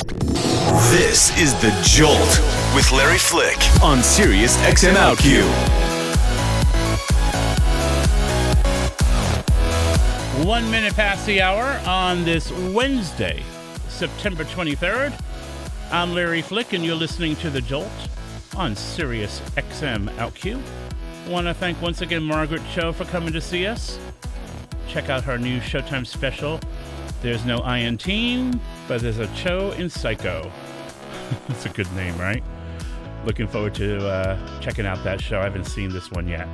This is The Jolt with Larry Flick on Sirius XM OutQ. One minute past the hour on this Wednesday, September 23rd. I'm Larry Flick, and you're listening to The Jolt on Sirius XM OutQ. Want to thank once again Margaret Cho for coming to see us. Check out her new Showtime special. There's no I in team, but there's a Cho in Psycho. That's a good name, right? Looking forward to uh, checking out that show. I haven't seen this one yet.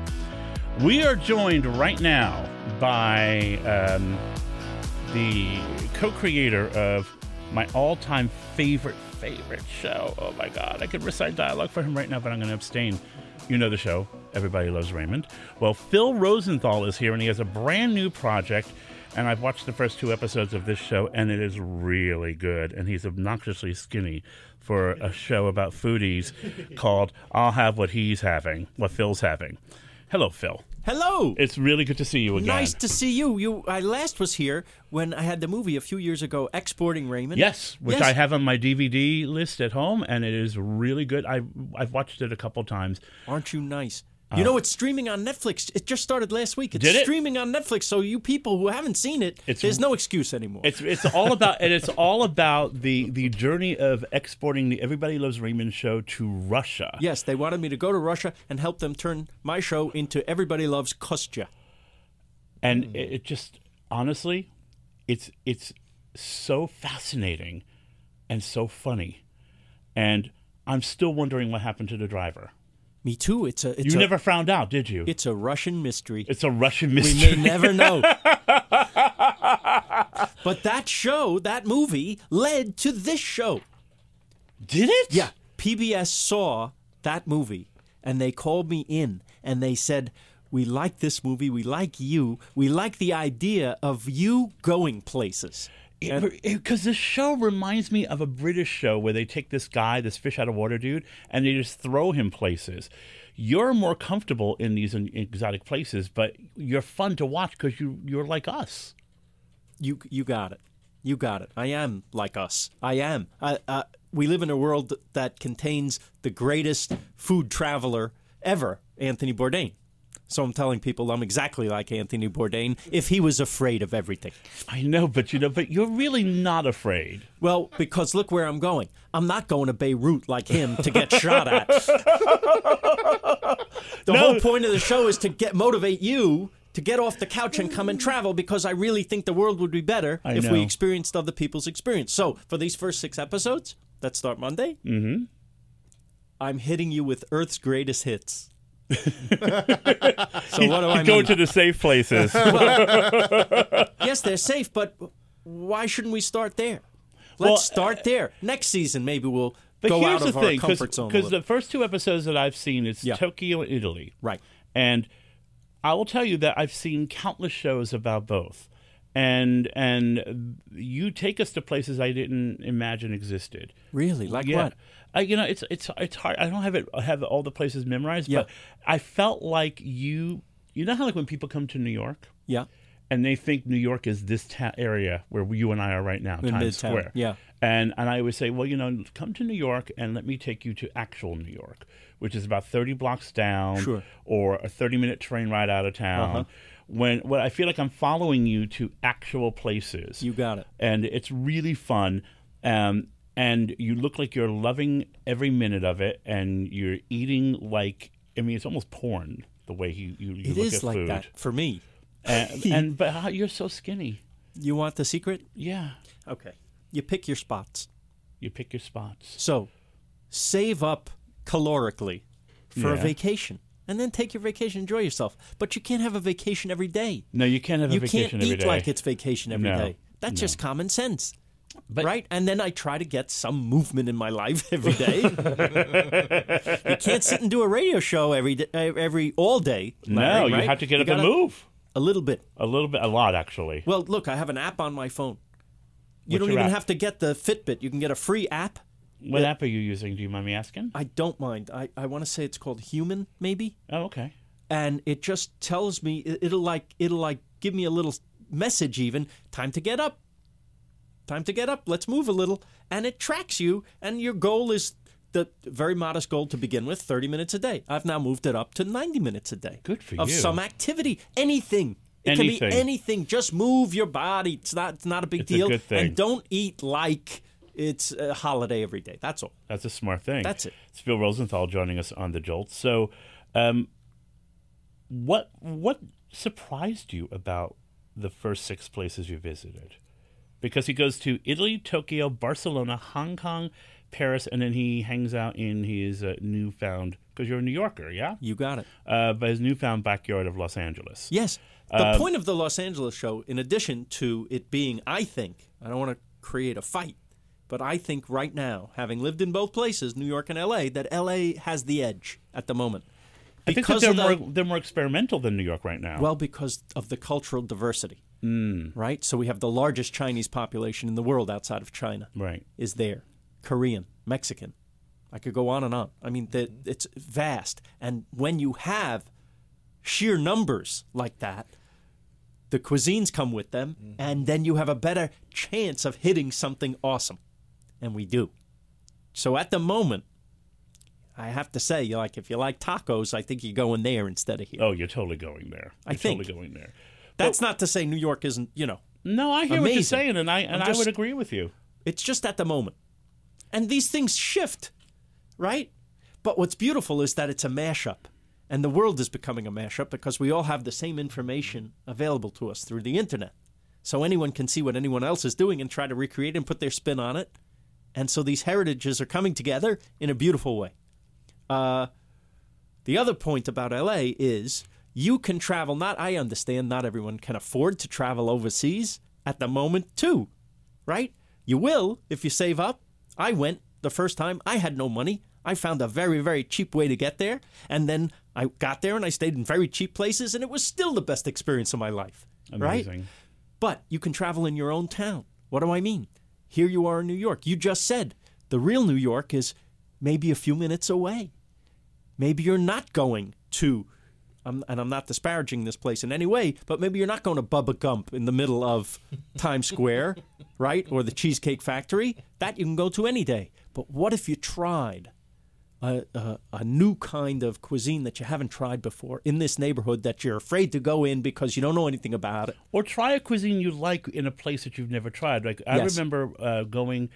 We are joined right now by um, the co creator of my all time favorite, favorite show. Oh my God, I could recite dialogue for him right now, but I'm going to abstain. You know the show, Everybody Loves Raymond. Well, Phil Rosenthal is here, and he has a brand new project. And I've watched the first two episodes of this show, and it is really good. And he's obnoxiously skinny for a show about foodies called I'll Have What He's Having, What Phil's Having. Hello, Phil. Hello. It's really good to see you again. Nice to see you. You, I last was here when I had the movie a few years ago, Exporting Raymond. Yes, which Yes. I have on my DVD list at home, and it is really good. I I've watched it a couple times. Aren't you nice? You know it's streaming on Netflix. It just started last week. It's Did it? streaming on Netflix. So you people who haven't seen it, It's- there's no excuse anymore. It's it's all about and it's all about the the journey of exporting the Everybody Loves Raymond show to Russia. yes, they wanted me to go to Russia and help them turn my show into Everybody Loves Kostya. and Hmm. it, it just honestly it's it's so fascinating and so funny and i'm still wondering what happened to the driver Me too. It's a. It's you a, never found out did you It's a Russian mystery. it's a russian mystery. we may never know. but that show, that movie, led to this show. did it Yeah, PBS saw that movie and they called me in and they said, "We like this movie. We like you. We like the idea of you going places." Because this show reminds me of a British show where they take this guy, this fish out of water dude, and they just throw him places. You're more comfortable in these exotic places, but you're fun to watch because you you're like us. You you got it. You got it. I am like us. I am. I, uh, we live in a world that contains the greatest food traveler ever, Anthony Bourdain. So I'm telling people I'm exactly like Anthony Bourdain if he was afraid of everything. I know, but you know, but you're really not afraid. Well, because look where I'm going. I'm not going to Beirut like him to get shot at. the whole point of the show is to get motivate you to get off the couch and come and travel because I really think the world would be better I if know. we experienced other people's experience. So, for these first 6 episodes that start Monday, mm-hmm. I'm hitting you with Earth's greatest hits. So what do I Go mean? to the safe places. yes, they're safe, but why shouldn't we start there? Let's Well, uh, start there. Next season, maybe we'll But go here's out of the our thing, comfort zone. a because the first two episodes that I've seen, is Yeah. Tokyo, Italy, right. and I will tell you that I've seen countless shows about both, and and you take us to places I didn't imagine existed. Really? Like yeah. what? I, you know, it's it's it's hard. I don't have it have all the places memorized, Yeah. but I felt like you. You know how like when people come to New York Yeah. and they think New York is this ta- area where you and I are right now, In Times Midtown, Square. yeah. And and I would say, well, you know, come to New York and let me take you to actual New York, which is about thirty blocks down, Sure. or a thirty-minute train ride out of town. Uh-huh. When when I feel like I'm following you to actual places, You got it. and it's really fun. Um, and you look like you're loving every minute of it, and you're eating like I mean, it's almost porn the way you you, you It look is at like food. that for me. And, and but how, you're so skinny. You want the secret? Yeah, Okay. You pick your spots. you pick your spots. So, save up calorically for a vacation. And then take your vacation, enjoy yourself. But you can't have a vacation every day. No, you can't have a you vacation can't every eat like it's vacation every day. No, That's just common sense. But- right? And then I try to get some movement in my life every day. you can't sit and do a radio show every day, every all day. no, you right? have to get You up and move A little bit. a little bit, a lot actually. Well, look, I have an app on my phone. You What's don't even app? have to get the Fitbit. You can get a free app. What app are you using? Do you mind me asking? I don't mind. I, I want to say it's called Human, maybe. Oh, okay. And it just tells me it- it'll like it'll like give me a little message even time to get up. Time to get up. Let's move a little. and it tracks you. And your goal is the very modest goal to begin with 30 minutes a day. I've now moved it up to 90 minutes a day. Good for of you. Of some activity, anything. It Anything. can be anything. Just move your body. It's not. It's not a big It's a deal. good thing. And don't eat like it's a holiday every day. That's all. That's a smart thing. That's it. It's Phil Rosenthal joining us on the Jolt. So, um, what what surprised you about the first six places you visited? Because he goes to Italy, Tokyo, Barcelona, Hong Kong, Paris, and then he hangs out in his uh, newfound. Because you're a New Yorker, yeah, You got it. uh, but his newfound backyard of Los Angeles. Yes. The Um, point of the Los Angeles show, in addition to it being, I think, I don't want to create a fight, but I think right now, having lived in both places, New York and LA, that LA has the edge at the moment. I think Because they're the- more they're more experimental than New York right now. Well, because of the cultural diversity, Mm. right? So we have the largest Chinese population in the world outside of China right. is there, Korean, Mexican. I could go on and on. I mean, the, it's vast, and when you have sheer numbers like that, the cuisines come with them, and then you have a better chance of hitting something awesome, and we do. So at the moment, I have to say, like, if you like tacos, I think you're going there instead of here. Oh, you're totally going there. I You're think. totally going there. That's not to say New York isn't, you know, No, I hear what you're saying, and I and I'm I would agree with you. It's just at the moment. And these things shift, right? But what's beautiful is that it's a mashup. And the world is becoming a mashup because we all have the same information available to us through the internet. So anyone can see what anyone else is doing and try to recreate and put their spin on it. And so these heritages are coming together in a beautiful way. Uh, the other point about LA is you can travel. Not I understand. Not everyone can afford to travel overseas at the moment too, right? You will if you save up. I went the first time. I had no money. I found a very very cheap way to get there, and then I got there and I stayed in very cheap places, and it was still the best experience of my life. Right? Amazing. But you can travel in your own town. What do I mean? Here you are in New York. You just said the real New York is maybe a few minutes away. Maybe you're not going to, um, and I'm not disparaging this place in any way, but maybe you're not going to Bubba Gump in the middle of Times Square, right? Or the Cheesecake Factory. That you can go to any day. But what if you tried a, a, a new kind of cuisine that you haven't tried before in this neighborhood that you're afraid to go in because you don't know anything about it? Or try a cuisine you like in a place that you've never tried. Like I Yes. remember uh, going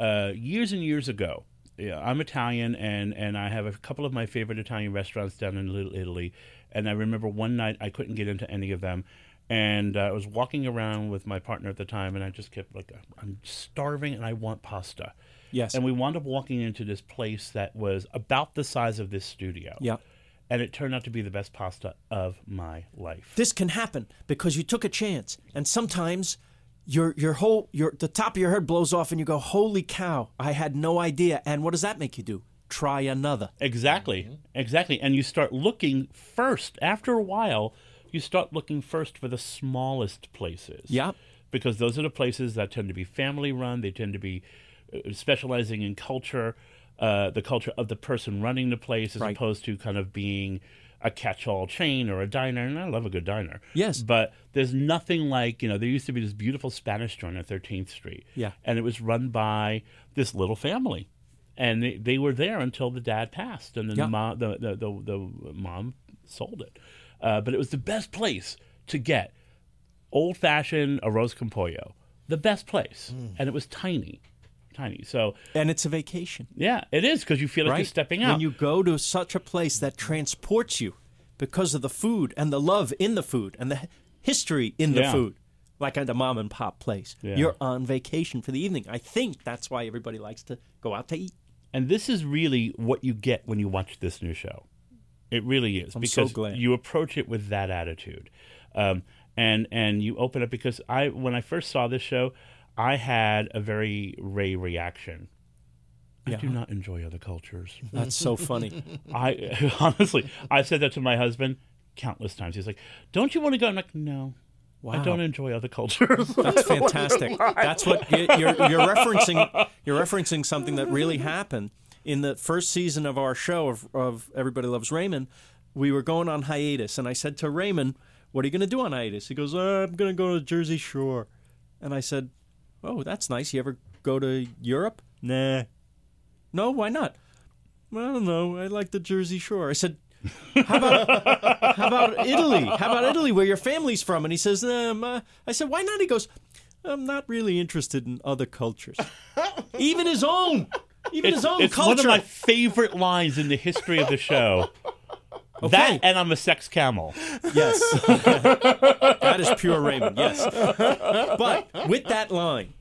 uh, years and years ago. Yeah, I'm Italian, and and I have a couple of my favorite Italian restaurants down in Little Italy. And I remember one night I couldn't get into any of them, and uh, I was walking around with my partner at the time, and I just kept like, I'm starving and I want pasta. Yes. And we wound up walking into this place that was about the size of this studio. Yeah. And it turned out to be the best pasta of my life. this can happen because you took a chance and sometimes your your whole your the top of your head blows off and you go holy cow i had no idea and what does that make you do try another Exactly. Mm-hmm. Exactly. And you start looking first. After a while, you start looking first for the smallest places. Yeah. Because those are the places that tend to be family run. They tend to be specializing in culture, uh, the culture of the person running the place, as Right. opposed to kind of being a catch-all chain or a diner. And I love a good diner. Yes. But there's nothing like, you know, there used to be this beautiful Spanish joint at 13th Street. Yeah. And it was run by this little family. And they, they were there until the dad passed, and then Yeah. the, mom, the, the, the, the mom sold it. Uh, but it was the best place to get old fashioned arroz con pollo. The best place. Mm. And it was tiny. Tiny. So, and it's a vacation yeah, it is because you feel like right you're stepping out. when you go to such a place that transports you because of the food and the love in the food and the history in the Yeah. food like at a mom and pop place Yeah. you're on vacation for the evening i think that's why everybody likes to go out to eat And this is really what you get when you watch this new show. It really is I'm so because glad. you approach it with that attitude, um, and and you open up because I when I first saw this show, I had a very Ray reaction. I do not enjoy other cultures. that's so funny I honestly, I said that to my husband countless times. He's like, "Don't you want to go?" I'm like, "No." I don't enjoy other cultures. That's fantastic. That's what you- you're, you're referencing. You're referencing something that really happened in the first season of our show of, of Everybody Loves Raymond. We were going on hiatus, and I said to Raymond, "What are you going to do on hiatus?" He goes, uh, "I'm going to go to Jersey Shore," and I said, "Oh, that's nice. You ever go to Europe? Nah. No, why not? Well, I don't know. I like the Jersey Shore. I said, how about how about Italy? How about Italy, where your family's from? And he says, um, uh, I said, why not? He goes, I'm not really interested in other cultures, even his own, even It's, his own it's culture. one of my favorite lines in the history of the show. That and I'm a sex camel. Yes. that is pure Raymond, yes. But with that line,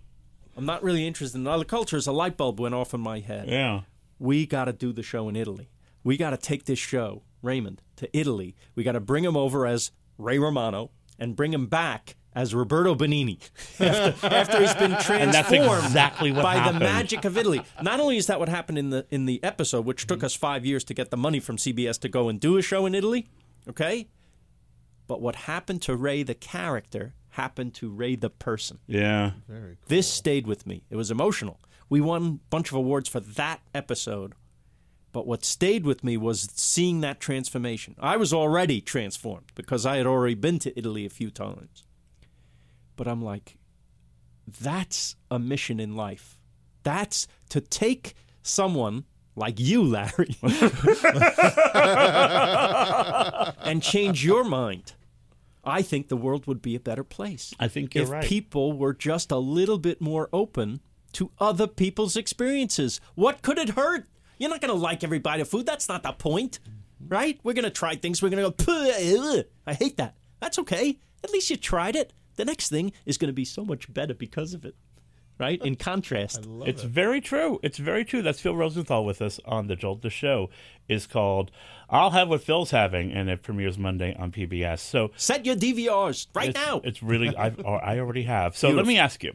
I'm not really interested in other cultures. A light bulb went off in my head. Yeah. We got to do the show in Italy. We got to take this show, Raymond, to Italy. We got to bring him over as Ray Romano and bring him back as Roberto Benigni after, after he's been transformed And that's exactly what by happened. the magic of Italy. Not only is that what happened in the in the episode, which took us five years to get the money from CBS to go and do a show in Italy, okay? But what happened to Ray the character happened to Ray the person. Yeah. This stayed with me. It was emotional. We won a bunch of awards for that episode. But what stayed with me was seeing that transformation. I was already transformed because I had already been to Italy a few times. But I'm like, that's a mission in life. That's to take someone like you, Larry, and change your mind. I think the world would be a better place I think you're if right. people were just a little bit more open to other people's experiences. What could it hurt? You're not going to like every bite of food. That's not the point, right? We're going to try things. We're going to go, ugh." I hate that. That's okay. At least you tried it. The next thing is going to be so much better because of it, right? In contrast. It's very true. It's very true. That's Phil Rosenthal with us on the Jolt. The show is called "I'll Have What Phil's Having," and it premieres Monday on PBS. So Set your DVRs right it's, now. It's really I've, I already have. So let me ask you,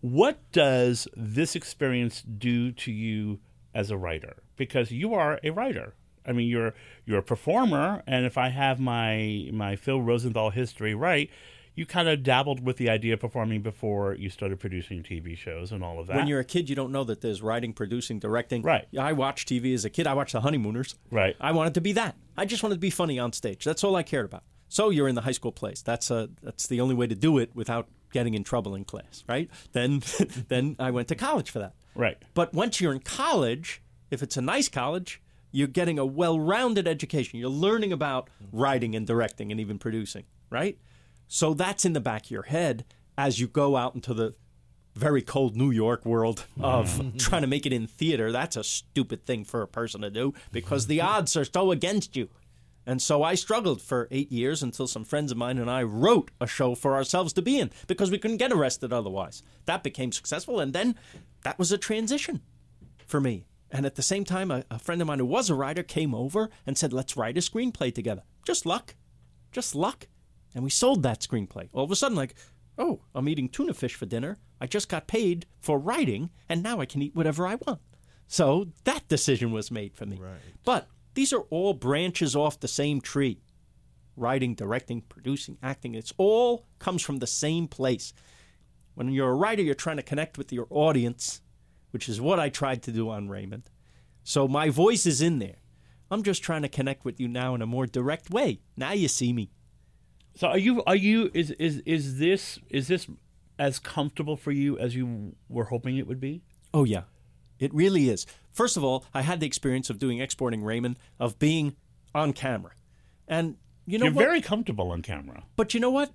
what does this experience do to you as a writer? Because you are a writer. I mean, you're you're a performer, and if I have my my Phil Rosenthal history right, you kind of dabbled with the idea of performing before you started producing TV shows and all of that. when you're a kid, you don't know that there's writing, producing, directing. Right. I watched TV as a kid. I watched The Honeymooners. Right. I wanted to be that. I just wanted to be funny on stage. That's all I cared about. So you're in the high school plays. That's a that's the only way to do it without getting in trouble in class, right? Then then I went to college for that. right. But once you're in college, if it's a nice college, you're getting a well-rounded education. You're learning about writing and directing and even producing, right? So that's in the back of your head as you go out into the very cold New York world of mm-hmm. trying to make it in theater. That's a stupid thing for a person to do because the mm-hmm. odds are so against you. And so I struggled for eight years until some friends of mine and I wrote a show for ourselves to be in because we couldn't get arrested otherwise. That became successful, and then that was a transition for me. And at the same time, a, a friend of mine who was a writer came over and said, Let's write a screenplay together. Just luck. Just luck. And we sold that screenplay. All of a sudden, like, oh, I'm eating tuna fish for dinner. I just got paid for writing, and now I can eat whatever I want. So that decision was made for me. Right. But these are all branches off the same tree writing, directing, producing, acting. It's all comes from the same place. When you're a writer, you're trying to connect with your audience, which is what I tried to do on Raymond. So my voice is in there. I'm just trying to connect with you now in a more direct way. Now you see me. So are you are you is is is this is this as comfortable for you as you were hoping it would be? Oh, yeah. It really is. First of all, I had the experience of doing Exporting Raymond, of being on camera. And you know You're what? very comfortable on camera. But you know what?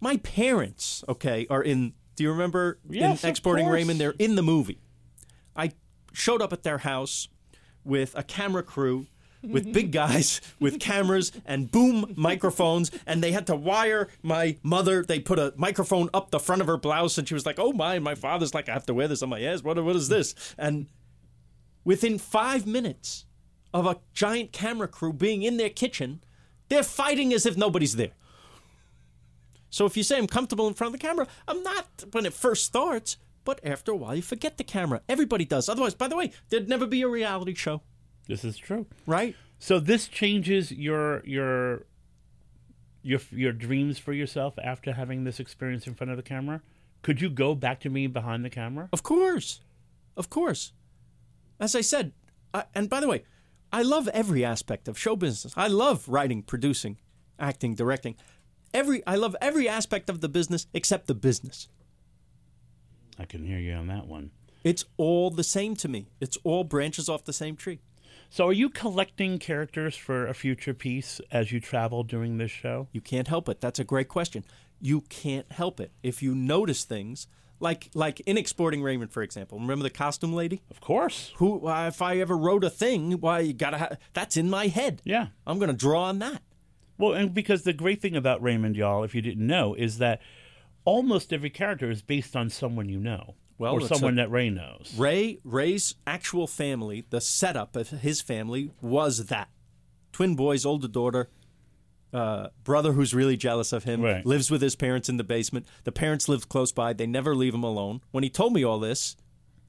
My parents, okay, are in. Do you remember Yes, in Exporting. Raymond? They're in the movie. I showed up at their house with a camera crew, with big guys with cameras and boom microphones, and they had to wire my mother. They put a microphone up the front of her blouse, and she was like, "Oh my!" My father's like, "I have to wear this on my ass. What? What is this?" And within five minutes of a giant camera crew being in their kitchen, they're fighting as if nobody's there. So if you say I'm comfortable in front of the camera, I'm not when it first starts, but after a while you forget the camera. Everybody does. Otherwise, by the way, there'd never be a reality show, This is true. right? So this changes your your your your dreams for yourself after having this experience in front of the camera. Could you go back to me behind the camera? Of course. Of course. As I said, I, and by the way, I love every aspect of show business. I love writing, producing, acting, directing. Every I love every aspect of the business except the business. I can hear you on that one. It's all the same to me. It's all branches off the same tree. So, are you collecting characters for a future piece as you travel during this show? You can't help it. That's a great question. You can't help it. If you notice things, like like in exporting Raymond, for example. Remember the costume lady? Of course. Who, why, if I ever wrote a thing, why you gotta have that's in my head. Yeah. I'm gonna draw on that. Well, and because the great thing about Raymond, y'all, if you didn't know, is that almost every character is based on someone you know. Well, or someone a- that Ray knows. Ray Ray's actual family, the setup of his family was that twin boys, older daughter, uh, brother who's really jealous of him, Right. lives with his parents in the basement. The parents live close by; they never leave him alone. When he told me all this,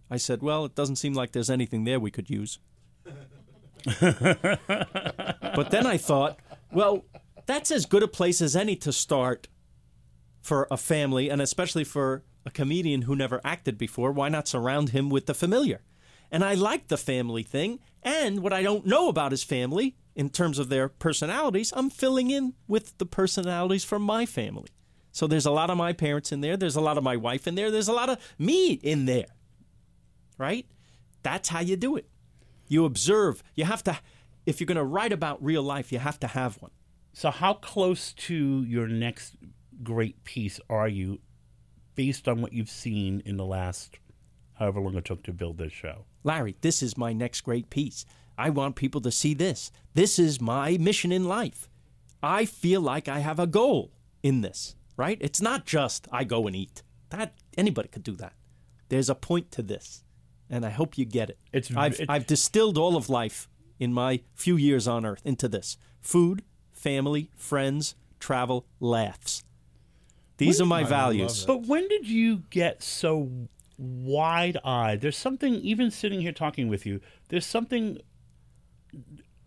I said, "Well, it doesn't seem like there's anything there we could use." but then I thought, well, that's as good a place as any to start for a family, and especially for a comedian who never acted before. Why not surround him with the familiar? And I like the family thing, and what I don't know about his family in terms of their personalities, I'm filling in with the personalities from my family. So there's a lot of my parents in there. There's a lot of my wife in there. There's a lot of me in there. Right? That's how you do it. You observe. You have to, if you're going to write about real life, you have to have one. So, how close to your next great piece are you based on what you've seen in the last however long it took to build this show? Larry, this is my next great piece. I want people to see this. This is my mission in life. I feel like I have a goal in this, right? It's not just I go and eat. That anybody could do that. There's a point to this, and I hope you get it. It's- I've, it- I've distilled all of life in my few years on earth into this: food, family, friends, travel, laughs. These are my values. But when did you get so wide eyed? There's something, even sitting here talking with you, there's something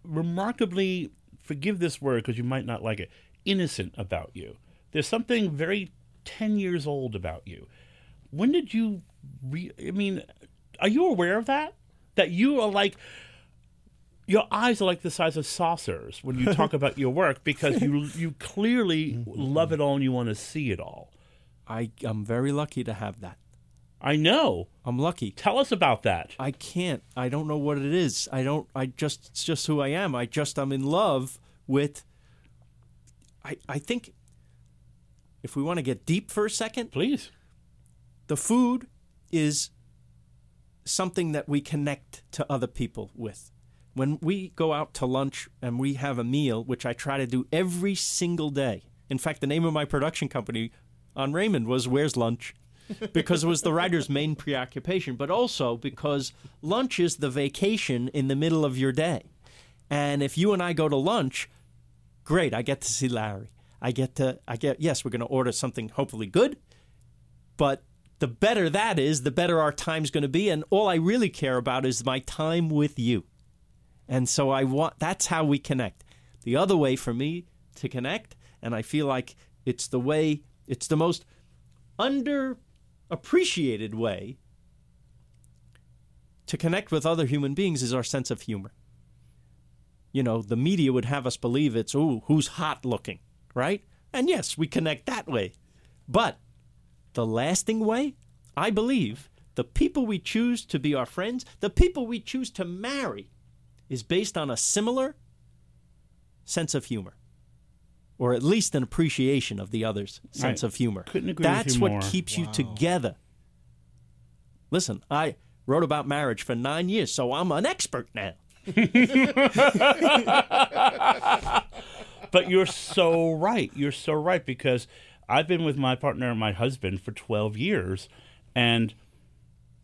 remarkably, forgive this word because you might not like it, innocent about you. There's something very 10 years old about you. When did you, re- I mean, are you aware of that? That you are like, your eyes are like the size of saucers when you talk about your work because you you clearly mm-hmm. love it all and you want to see it all. I, I'm very lucky to have that. I know. I'm lucky. Tell us about that. I can't. I don't know what it is. I don't. I just. It's just who I am. I just. I'm in love with. I. I think. If we want to get deep for a second, Please. the food is something that we connect to other people with. When we go out to lunch and we have a meal, which I try to do every single day. In fact, the name of my production company on Raymond was Where's Lunch? because it was the writer's main preoccupation, but also because lunch is the vacation in the middle of your day. And if you and I go to lunch, great, I get to see Larry. I get to, I get, yes, we're going to order something hopefully good, but the better that is, the better our time's going to be. And all I really care about is my time with you. And so I want, that's how we connect. The other way for me to connect, and I feel like it's the way, it's the most underappreciated way to connect with other human beings is our sense of humor. You know, the media would have us believe it's, ooh, who's hot looking, right? And yes, we connect that way. But the lasting way, I believe, the people we choose to be our friends, the people we choose to marry, is based on a similar sense of humor. Or at least an appreciation of the other's sense I of humor. couldn't agree with That's you what more. keeps you together. Listen, I wrote about marriage for nine years, so I'm an expert now. But you're so right. You're so right because I've been with my partner and my husband for 12 years, and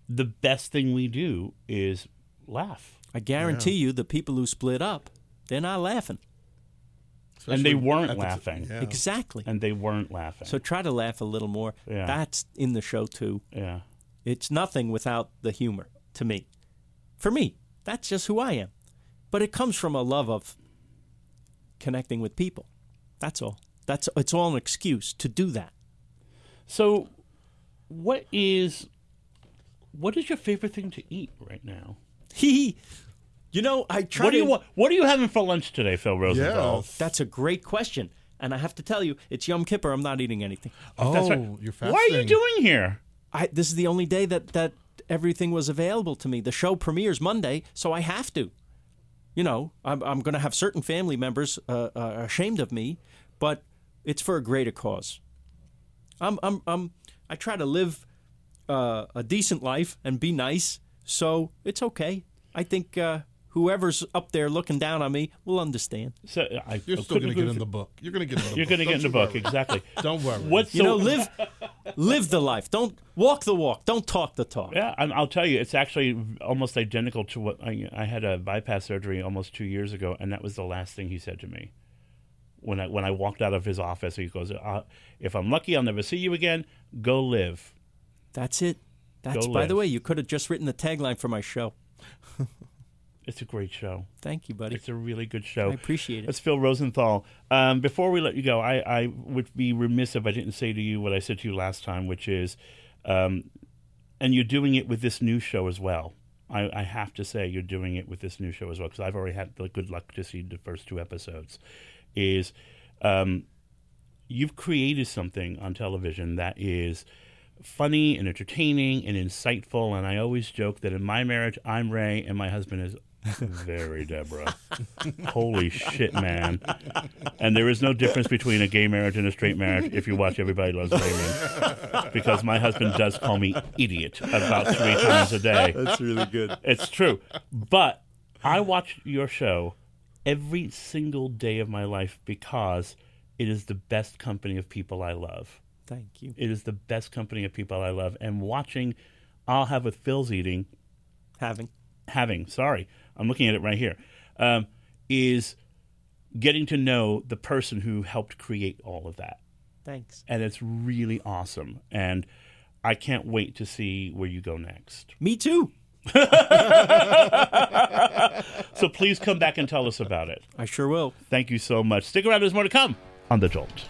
the best thing we do is laugh. I guarantee you, the people who split up, they're not laughing. and they weren't the laughing. yeah. Exactly. And they weren't laughing. So try to laugh a little more. Yeah. That's in the show too. yeah. It's nothing without the humor to me. For me, that's just who I am. But it comes from a love of connecting with people. That's all. That's it's all an excuse to do that. So, what is what is your favorite thing to eat right now? He, you know, I try What do to. you want? What are you having for lunch today, Phil Rosenthal? Yeah. That's a great question, and I have to tell you, it's Yom Kippur. I'm not eating anything. Oh, That's right. you're fasting. What are you doing here? I this is the only day that that everything was available to me. The show premieres Monday, so I have to. You know, I'm I'm going to have certain family members uh, uh, ashamed of me, but it's for a greater cause. I'm I'm I'm I try to live uh, a decent life and be nice, so it's okay. I think uh, whoever's up there looking down on me will understand. So I, You're I still going to get in the book. You're going to get in the you. You're book. going to get in the book exactly. Don't worry. What's You so, know, live live the life. Don't walk the walk. Don't talk the talk. Yeah, and I'll tell you, it's actually almost identical to what I, I had a bypass surgery almost two years ago, and that was the last thing he said to me. When I when I walked out of his office, he goes, uh, "If I'm lucky, I'll never see you again. Go live." That's it. That's by the way, you could have just written the tagline for my show. It's a great show. Thank you, buddy. It's a really good show. I appreciate it. That's Phil Rosenthal. Um, before we let you go, I, I would be remiss if I didn't say to you what I said to you last time, which is, um, and you're doing it with this new show as well. I, I have to say, you're doing it with this new show as well because I've already had the good luck to see the first two episodes. Is um, you've created something on television that is funny and entertaining and insightful. And I always joke that in my marriage, I'm Ray and my husband is very Deborah. Holy shit, man. And there is no difference between a gay marriage and a straight marriage if you watch Everybody Loves Raymond. Because my husband does call me idiot about three times a day. That's really good. It's true. But I watch your show every single day of my life because it is the best company of people I love. Thank you. It is the best company of people I love. And watching I'll Have with Phil's Eating, Having having, sorry, I'm looking at it right here, um, is getting to know the person who helped create all of that. thanks. And it's really awesome. And I can't wait to see where you go next. Me too. So please come back and tell us about it. I sure will. Thank you so much. Stick around, there's more to come on The Jolt.